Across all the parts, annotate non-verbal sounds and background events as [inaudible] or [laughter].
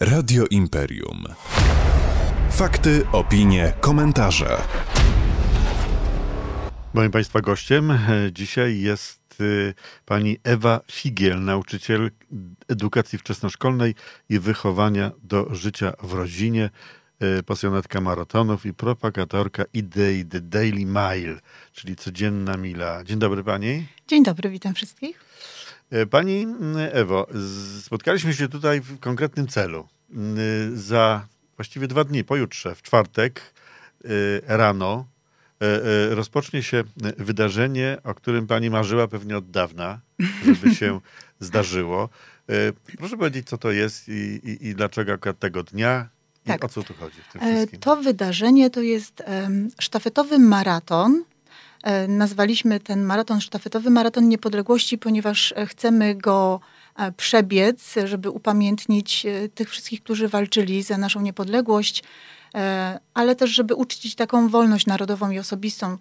Radio Imperium. Fakty, opinie, komentarze. Moim Państwa gościem e, dzisiaj jest e, pani Ewa Figiel, nauczyciel edukacji wczesnoszkolnej i wychowania do życia w rodzinie, e, pasjonatka maratonów i propagatorka idei The Daily Mile, czyli codzienna mila. Dzień dobry Pani. Dzień dobry, witam wszystkich. Pani Ewo, spotkaliśmy się tutaj w konkretnym celu. Za właściwie dwa dni, pojutrze, w czwartek rano, rozpocznie się wydarzenie, o którym pani marzyła pewnie od dawna, żeby się [laughs] zdarzyło. Proszę powiedzieć, co to jest i, i, i dlaczego akurat tego dnia tak. i o co tu chodzi w tym wszystkim? To wydarzenie to jest sztafetowy maraton E, nazwaliśmy ten maraton sztafetowy Maraton Niepodległości, ponieważ e, chcemy go e, przebiec, żeby upamiętnić tych wszystkich, którzy walczyli za naszą niepodległość, ale też, żeby uczcić taką wolność narodową i osobistą.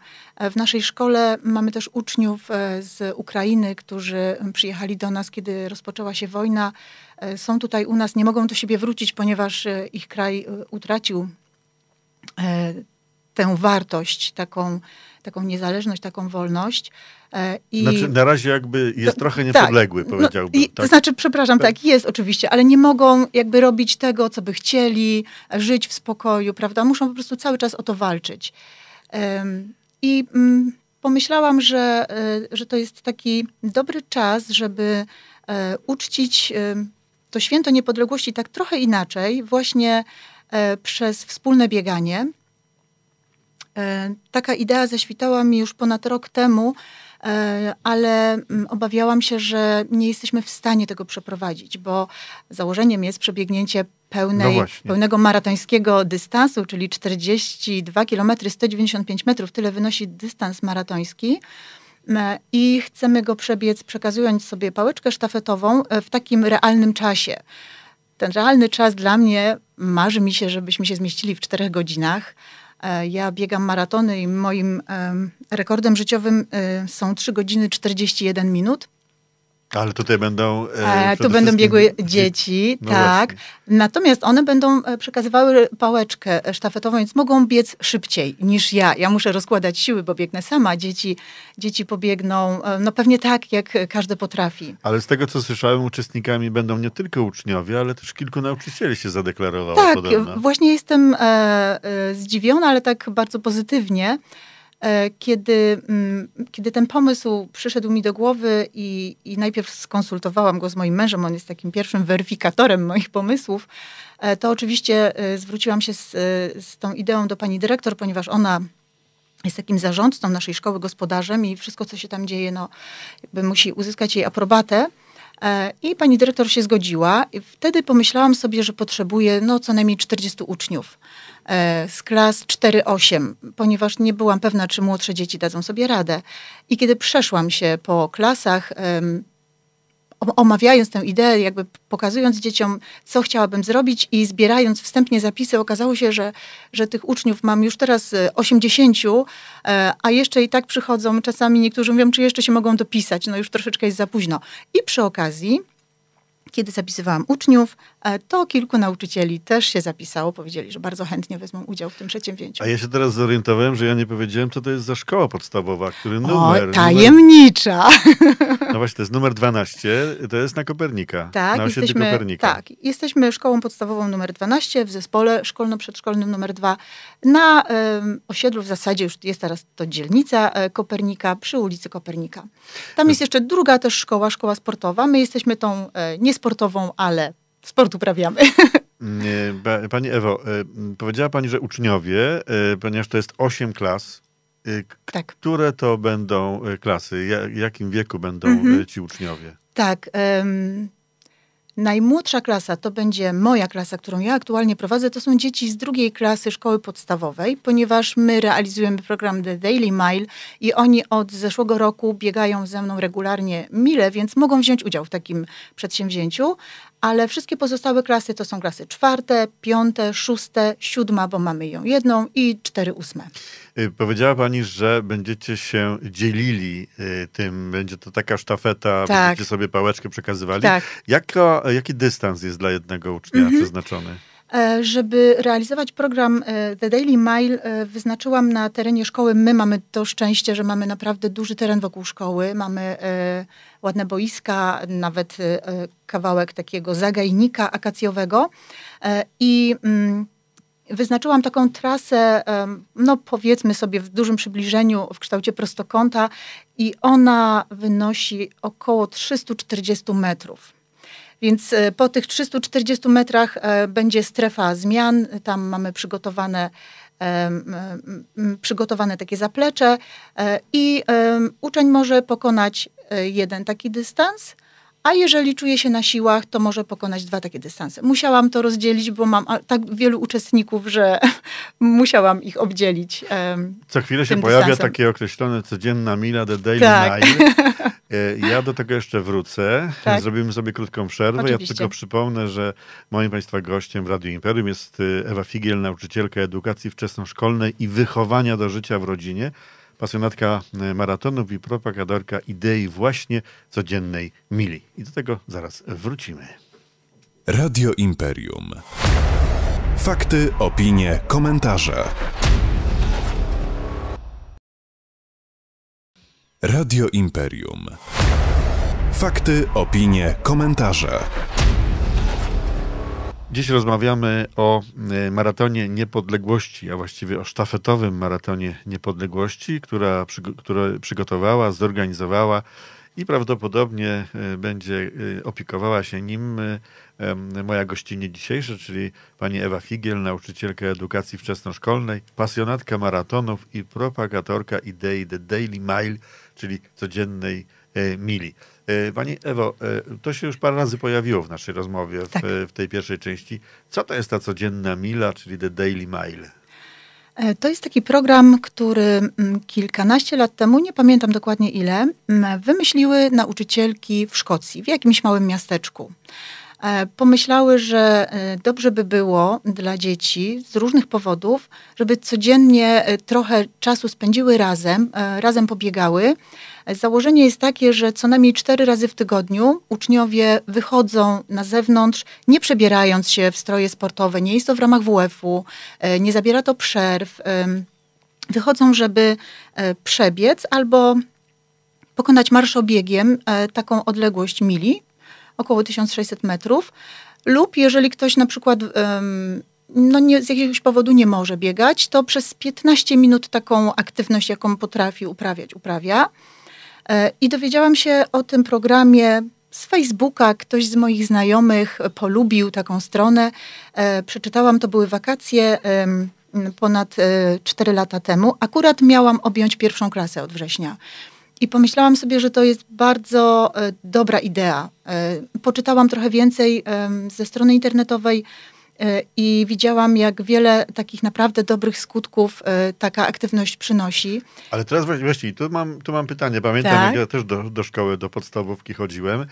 W naszej szkole mamy też uczniów z Ukrainy, którzy przyjechali do nas, kiedy rozpoczęła się wojna. Są tutaj u nas, nie mogą do siebie wrócić, ponieważ ich kraj utracił tę wartość, taką, taką niezależność, taką wolność. E, I znaczy na razie jakby jest to, trochę tak. niepodległy, tak, powiedziałbym. No, tak? To znaczy, przepraszam, tak. tak jest oczywiście, ale nie mogą jakby robić tego, co by chcieli, żyć w spokoju, prawda? Muszą po prostu cały czas o to walczyć. I mm, pomyślałam, że, e, że to jest taki dobry czas, żeby e, uczcić to święto niepodległości tak trochę inaczej, właśnie przez wspólne bieganie. E, taka idea zaświtała mi już ponad rok temu, e, ale mm, obawiałam się, że nie jesteśmy w stanie tego przeprowadzić, bo założeniem jest przebiegnięcie pełnej, no pełnego maratońskiego dystansu, czyli 42 km 195 metrów. Tyle wynosi dystans maratoński. E, I chcemy go przebiec, przekazując sobie pałeczkę sztafetową w takim realnym czasie. Ten realny czas dla mnie marzy mi się, żebyśmy się zmieścili w czterech godzinach. E, ja biegam maratony i moim rekordem życiowym e, są 3 godziny 41 minut. Ale tutaj będą. E, tu będą biegły dzieci, no tak. Właśnie. Natomiast one będą e, przekazywały pałeczkę sztafetową, więc mogą biec szybciej niż ja. Ja muszę rozkładać siły, bo biegnę sama. Dzieci, dzieci pobiegną, e, no pewnie tak, jak każdy potrafi. Ale z tego, co słyszałem, uczestnikami będą nie tylko uczniowie, ale też kilku nauczycieli się zadeklarowało. Tak, podobno. właśnie jestem e, e, zdziwiona, ale tak bardzo pozytywnie. E, kiedy, mm, kiedy ten pomysł przyszedł mi do głowy i, i najpierw skonsultowałam go z moim mężem, on jest takim pierwszym weryfikatorem moich pomysłów, e, to oczywiście e, zwróciłam się z, z tą ideą do pani dyrektor, ponieważ ona jest takim zarządcą naszej szkoły, gospodarzem i wszystko, co się tam dzieje, no, musi uzyskać jej aprobatę. I pani dyrektor się zgodziła. Wtedy pomyślałam sobie, że potrzebuję no, co najmniej 40 uczniów. E, z klas 4-8, ponieważ nie byłam pewna, czy młodsze dzieci dadzą sobie radę. I kiedy przeszłam się po klasach, omawiając tę ideę, jakby pokazując dzieciom, co chciałabym zrobić i zbierając wstępnie zapisy, okazało się, że, że tych uczniów mam już teraz 80, e, a jeszcze i tak przychodzą, czasami niektórzy mówią, czy jeszcze się mogą dopisać, no już troszeczkę jest za późno. I przy okazji kiedy zapisywałam uczniów, e, to kilku nauczycieli też się zapisało. Powiedzieli, że bardzo chętnie wezmą udział w tym przedsięwzięciu. A ja się teraz zorientowałem, że ja nie powiedziałem, co to jest za szkoła podstawowa, który numer... O, tajemnicza! Numer, no właśnie, to jest numer 12, to jest na Kopernika. Tak, na jesteśmy, Kopernika. tak, jesteśmy szkołą podstawową numer 12 w zespole szkolno-przedszkolnym numer 2 na um, osiedlu, w zasadzie już jest teraz to dzielnica e, Kopernika przy ulicy Kopernika. Tam jest jeszcze druga też szkoła, szkoła sportowa. My jesteśmy tą e, nie sportową, ale sport uprawiamy. Pani Ewo, e, powiedziała Pani, że uczniowie, e, ponieważ to jest 8 klas, e, tak. które to będą klasy? W jakim wieku będą mhm. ci uczniowie? Tak. Um, Najmłodsza klasa to będzie moja klasa, którą ja aktualnie prowadzę. To są dzieci z drugiej klasy szkoły podstawowej, ponieważ my realizujemy program The Daily Mile i oni od zeszłego roku biegają ze mną regularnie mile, więc mogą wziąć udział w takim przedsięwzięciu. Ale wszystkie pozostałe klasy to są klasy czwarte, piąte, szóste, siódma, bo mamy ją jedną i cztery ósme. Y, powiedziała pani, że będziecie się dzielili y, tym, będzie to taka sztafeta, Tak. będziecie sobie pałeczkę przekazywali. Tak. Jaka, jaki dystans jest dla jednego ucznia Mhm. przeznaczony? E, Żeby realizować program e, The Daily Mile, wyznaczyłam na terenie szkoły. My mamy to szczęście, że mamy naprawdę duży teren wokół szkoły. Mamy e, ładne boiska, nawet kawałek takiego zagajnika akacjowego. I mm, wyznaczyłam taką trasę, no powiedzmy sobie w dużym przybliżeniu, w kształcie prostokąta i ona wynosi około 340 metrów. Więc e, po tych 340 metrach e, będzie strefa zmian. Tam mamy przygotowane, em, przygotowane takie zaplecze e, i uczeń może pokonać e, jeden taki dystans, a jeżeli czuje się na siłach, to może pokonać dwa takie dystanse. Musiałam to rozdzielić, bo mam tak wielu uczestników, że [laughs] musiałam ich obdzielić. em, Co chwilę się pojawia dystansem. takie określone codzienna mila, the daily Tak. mile. [laughs] E, Ja do tego jeszcze wrócę. Tak. Zrobimy sobie krótką przerwę. Oczywiście. Ja tylko przypomnę, że moim Państwa gościem w Radiu Imperium jest y, Ewa Figiel, nauczycielka edukacji wczesnoszkolnej i wychowania do życia w rodzinie, pasjonatka y, maratonów i propagatorka idei właśnie codziennej mili. I do tego zaraz wrócimy. Radio Imperium. Fakty, opinie, komentarze. Radio Imperium. Fakty, opinie, komentarze. Dziś rozmawiamy o y, maratonie niepodległości, a właściwie o sztafetowym maratonie niepodległości, która, które przygotowała, zorganizowała i prawdopodobnie y, będzie y, opiekowała się nim moja gościnie dzisiejsza, czyli pani Ewa Figiel, nauczycielka edukacji wczesnoszkolnej, pasjonatka maratonów i propagatorka idei The Daily Mile, czyli codziennej mili. E, Pani Ewo, e, to się już parę razy pojawiło w naszej rozmowie, w, Tak. e, w tej pierwszej części. Co to jest ta codzienna mila, czyli The Daily Mile? E, To jest taki program, który mm, kilkanaście lat temu, nie pamiętam dokładnie ile, mm, wymyśliły nauczycielki w Szkocji, w jakimś małym miasteczku. E, Pomyślały, że e, dobrze by było dla dzieci z różnych powodów, żeby codziennie e, trochę czasu spędziły razem, razem pobiegały. Założenie jest takie, że co najmniej cztery razy w tygodniu uczniowie wychodzą na zewnątrz, nie przebierając się w stroje sportowe. Nie jest to w ramach WF-u, nie zabiera to przerw. Wychodzą, żeby przebiec albo pokonać marszobiegiem taką odległość mili, około 1600 metrów, lub jeżeli ktoś na przykład no nie, z jakiegoś powodu nie może biegać, to przez 15 minut taką aktywność, jaką potrafi uprawiać, uprawia. E, I dowiedziałam się o tym programie z Facebooka. Ktoś z moich znajomych polubił taką stronę. E, Przeczytałam, to były wakacje ponad e, 4 lata temu. Akurat miałam objąć pierwszą klasę od września. I pomyślałam sobie, że to jest bardzo e, dobra idea. E, Poczytałam trochę więcej ze strony internetowej e, i widziałam, jak wiele takich naprawdę dobrych skutków taka aktywność przynosi. Ale teraz właśnie- tu mam, tu mam pytanie. Pamiętam, Tak. jak ja też do, do szkoły, do podstawówki chodziłem.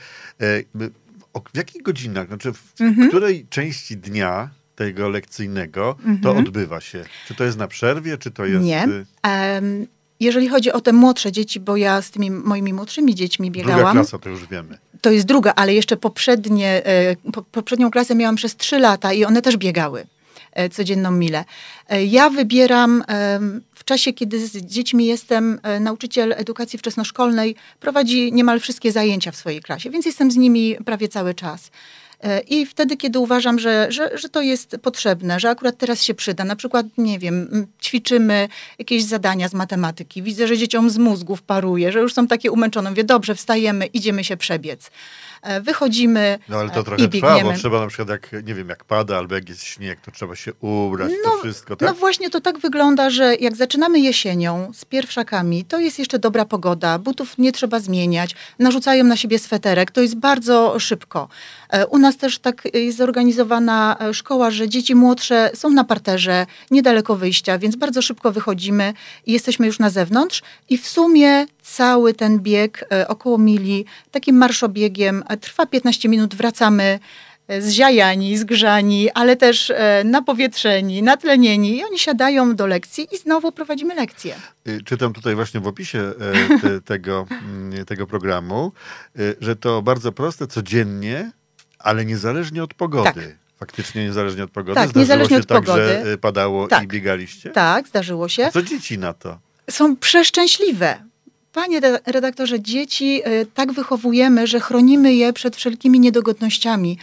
W jakich godzinach, znaczy w Mhm. której części dnia tego lekcyjnego to Mhm. odbywa się? Czy to jest na przerwie, czy to jest... Nie. Em, Jeżeli chodzi o te młodsze dzieci, bo ja z tymi moimi młodszymi dziećmi Druga biegałam, klasa, to już wiemy. to jest druga, ale jeszcze poprzednie, e, po, poprzednią klasę miałam przez trzy lata i one też biegały e, codzienną milę. E, Ja wybieram w czasie, kiedy z dziećmi jestem, nauczyciel edukacji wczesnoszkolnej prowadzi niemal wszystkie zajęcia w swojej klasie, więc jestem z nimi prawie cały czas. E, I wtedy, kiedy uważam, że, że, że to jest potrzebne, że akurat teraz się przyda, na przykład, nie wiem, ćwiczymy jakieś zadania z matematyki, widzę, że dzieciom z mózgów paruje, że już są takie umęczone, mówię, dobrze, wstajemy, idziemy się przebiec. E, Wychodzimy No ale e, to trochę i trwa, bo trzeba na przykład, jak, nie wiem, jak pada albo jak jest śnieg, to trzeba się ubrać, to No, wszystko, tak? No właśnie to tak wygląda, że jak zaczynamy jesienią z pierwszakami, to jest jeszcze dobra pogoda, butów nie trzeba zmieniać, narzucają na siebie sweterek, to jest bardzo szybko. E, U nas też tak jest zorganizowana e, szkoła, że dzieci młodsze są na parterze, niedaleko wyjścia, więc bardzo szybko wychodzimy i jesteśmy już na zewnątrz i w sumie cały ten bieg e, około mili, takim marszobiegiem, e, trwa 15 minut, wracamy zziajani, zgrzani, ale też e, napowietrzeni, natlenieni i oni siadają do lekcji i znowu prowadzimy lekcje. Y, czytam tutaj właśnie w opisie e, te, [laughs] tego, mm, tego programu, y, że to bardzo proste, codziennie, ale niezależnie od pogody. Tak. Faktycznie niezależnie od pogody. Tak, Zdarzyło niezależnie się od tak, pogody. że y, padało Tak. i biegaliście? Tak, zdarzyło się. A co dzieci na to? Są przeszczęśliwe. Panie re- redaktorze, dzieci e, tak wychowujemy, że chronimy je przed wszelkimi niedogodnościami.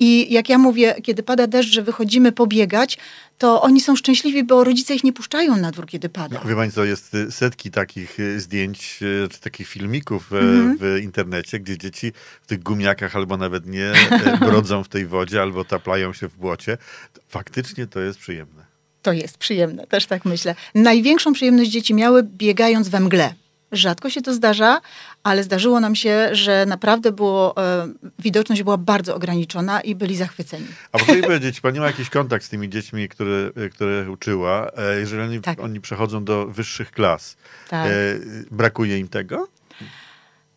I jak ja mówię, kiedy pada deszcz, że wychodzimy pobiegać, to oni są szczęśliwi, bo rodzice ich nie puszczają na dwór, kiedy pada. Wie pani co, jest y, setki takich y, zdjęć, y, czy takich filmików e, Mhm. w internecie, gdzie dzieci w tych gumiakach albo nawet nie e, [laughs] brodzą w tej wodzie, albo taplają się w błocie. Faktycznie to jest przyjemne. To jest przyjemne, też tak myślę. Największą przyjemność dzieci miały biegając we mgle. Rzadko się to zdarza, ale zdarzyło nam się, że naprawdę było, e, widoczność była bardzo ograniczona i byli zachwyceni. A mi powiedzieć, pani ma jakiś kontakt z tymi dziećmi, które, które uczyła, e, jeżeli oni, Tak. oni przechodzą do wyższych klas. Tak. E, brakuje im tego?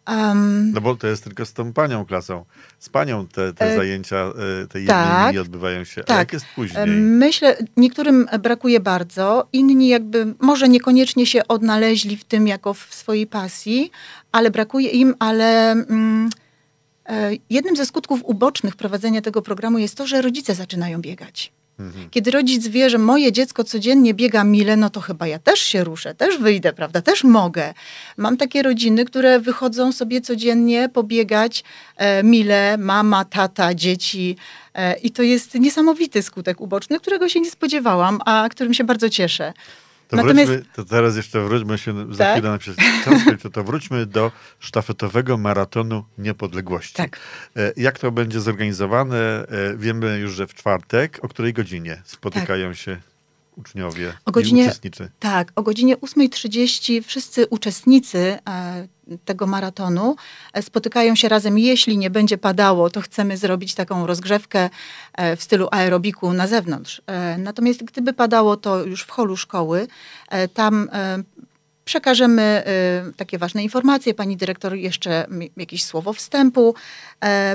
Em, No bo to jest tylko z tą panią klasą. Z panią te, te E, zajęcia, e, te jednej tak. odbywają się. A Tak. jak jest później? Myślę, niektórym brakuje bardzo, inni jakby może niekoniecznie się odnaleźli w tym jako w swojej pasji, ale brakuje im, ale mm, e, jednym ze skutków ubocznych prowadzenia tego programu jest to, że rodzice zaczynają biegać. Mhm. Kiedy rodzic wie, że moje dziecko codziennie biega mile, no to chyba ja też się ruszę, też wyjdę, prawda, też mogę. Mam takie rodziny, które wychodzą sobie codziennie pobiegać e, mile, mama, tata, dzieci. E, I to jest niesamowity skutek uboczny, którego się nie spodziewałam, a którym się bardzo cieszę. To, Natomiast- wróćmy, to teraz jeszcze wróćmy się, za Tak? chwilę czas skończy, to wróćmy do sztafetowego maratonu niepodległości. Tak. E, Jak to będzie zorganizowane? E, Wiemy już, że w czwartek. O której godzinie spotykają się uczniowie. O godzinie- i uczestniczy? Tak, o godzinie 8.30 wszyscy uczestnicy e, tego maratonu e, spotykają się razem. Jeśli nie będzie padało, to chcemy zrobić taką rozgrzewkę e, w stylu aerobiku na zewnątrz. Natomiast gdyby padało, to już w holu szkoły. Tam przekażemy takie ważne informacje. Pani dyrektor jeszcze jakieś słowo wstępu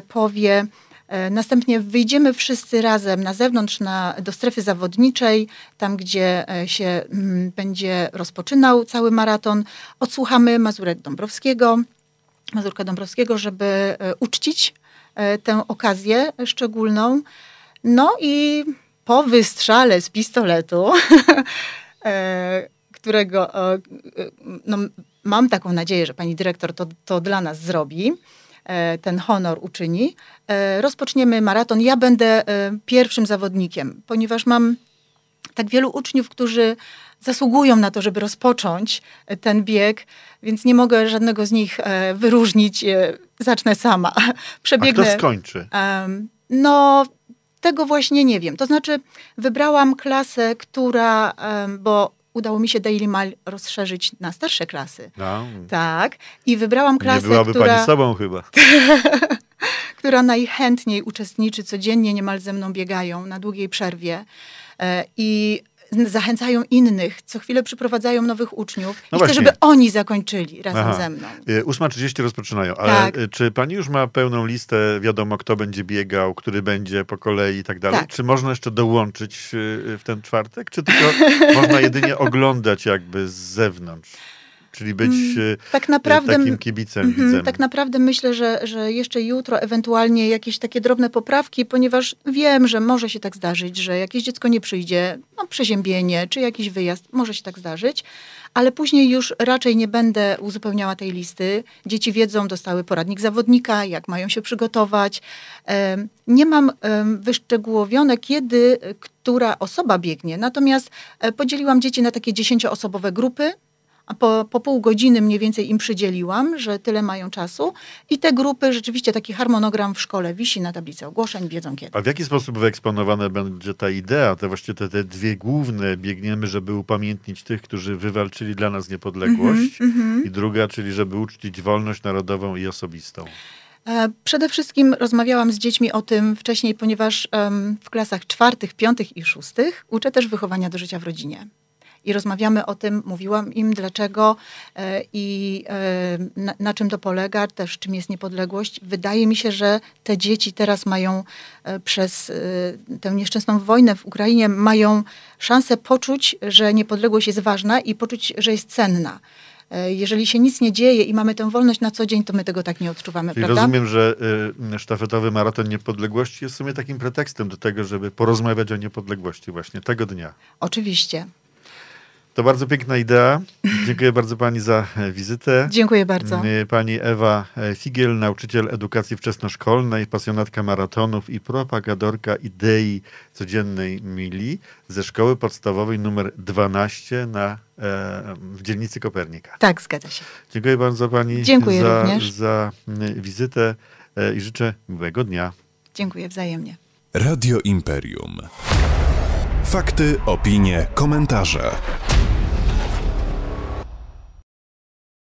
powie. E, Następnie wyjdziemy wszyscy razem na zewnątrz, na, do strefy zawodniczej, tam gdzie e, się mm, będzie rozpoczynał cały maraton. Odsłuchamy Mazurek Dąbrowskiego, Mazurka Dąbrowskiego, żeby e, uczcić tę okazję szczególną. No i po wystrzale z pistoletu, [laughs] którego no, mam taką nadzieję, że pani dyrektor to, to dla nas zrobi, ten honor uczyni, e, rozpoczniemy maraton. Ja będę e, pierwszym zawodnikiem, ponieważ mam tak wielu uczniów, którzy zasługują na to, żeby rozpocząć e, ten bieg, więc nie mogę żadnego z nich e, wyróżnić. E, Zacznę sama. [laughs] A Przebiegnę. kto skończy? No, tego właśnie nie wiem. To znaczy, wybrałam klasę, która, bo udało mi się Daily Mail rozszerzyć na starsze klasy. No, Tak. I wybrałam nie klasę, byłaby która, pani sobą chyba. [laughs] która najchętniej uczestniczy codziennie, niemal ze mną biegają na długiej przerwie. E, I zachęcają innych, co chwilę przyprowadzają nowych uczniów No i chcę, właśnie. żeby oni zakończyli razem Aha. ze mną. E, 8.30 rozpoczynają, ale Tak. e, czy pani już ma pełną listę, wiadomo kto będzie biegał, który będzie po kolei i tak dalej? Tak. Czy można jeszcze dołączyć e, w ten czwartek, czy tylko [laughs] można jedynie oglądać jakby z zewnątrz? Czyli być e, Tak naprawdę takim kibicem, Mhm, widzem. Tak naprawdę myślę, że, że jeszcze jutro ewentualnie jakieś takie drobne poprawki, ponieważ wiem, że może się tak zdarzyć, że jakieś dziecko nie przyjdzie, no przeziębienie czy jakiś wyjazd, może się tak zdarzyć, ale później już raczej nie będę uzupełniała tej listy. Dzieci wiedzą, dostały poradnik zawodnika, jak mają się przygotować. Nie mam wyszczegółowione, kiedy e, która osoba biegnie, natomiast e, podzieliłam dzieci na takie dziesięcioosobowe grupy, po, po pół godziny mniej więcej im przydzieliłam, że tyle mają czasu. I te grupy, rzeczywiście taki harmonogram w szkole wisi na tablicy ogłoszeń, wiedzą kiedy. A w jaki sposób wyeksponowana będzie ta idea, te właściwie te, te dwie główne, biegniemy, żeby upamiętnić tych, którzy wywalczyli dla nas niepodległość Mhm, i druga, czyli żeby uczcić wolność narodową i osobistą. E, Przede wszystkim rozmawiałam z dziećmi o tym wcześniej, ponieważ w klasach czwartych, piątych i szóstych uczę też wychowania do życia w rodzinie. I rozmawiamy o tym, mówiłam im dlaczego e, i e, na, na, czym to polega, też czym jest niepodległość. Wydaje mi się, że te dzieci teraz mają e, przez tę nieszczęsną wojnę w Ukrainie, mają szansę poczuć, że niepodległość jest ważna i poczuć, że jest cenna. Jeżeli się nic nie dzieje i mamy tę wolność na co dzień, to my tego tak nie odczuwamy, Czyli prawda? rozumiem, że y, sztafetowy maraton niepodległości jest w sumie takim pretekstem do tego, żeby porozmawiać o niepodległości właśnie tego dnia. Oczywiście. To bardzo piękna idea. Dziękuję bardzo pani za e, wizytę. Dziękuję bardzo. E, pani Ewa e, Figiel, nauczyciel edukacji wczesnoszkolnej, pasjonatka maratonów i propagadorka idei codziennej mili ze szkoły podstawowej numer 12 na, e, w dzielnicy Kopernika. Tak, zgadza się. Dziękuję bardzo pani Dziękuję za, również. za wizytę i życzę miłego dnia. Dziękuję wzajemnie. Radio Imperium. Fakty, opinie, komentarze.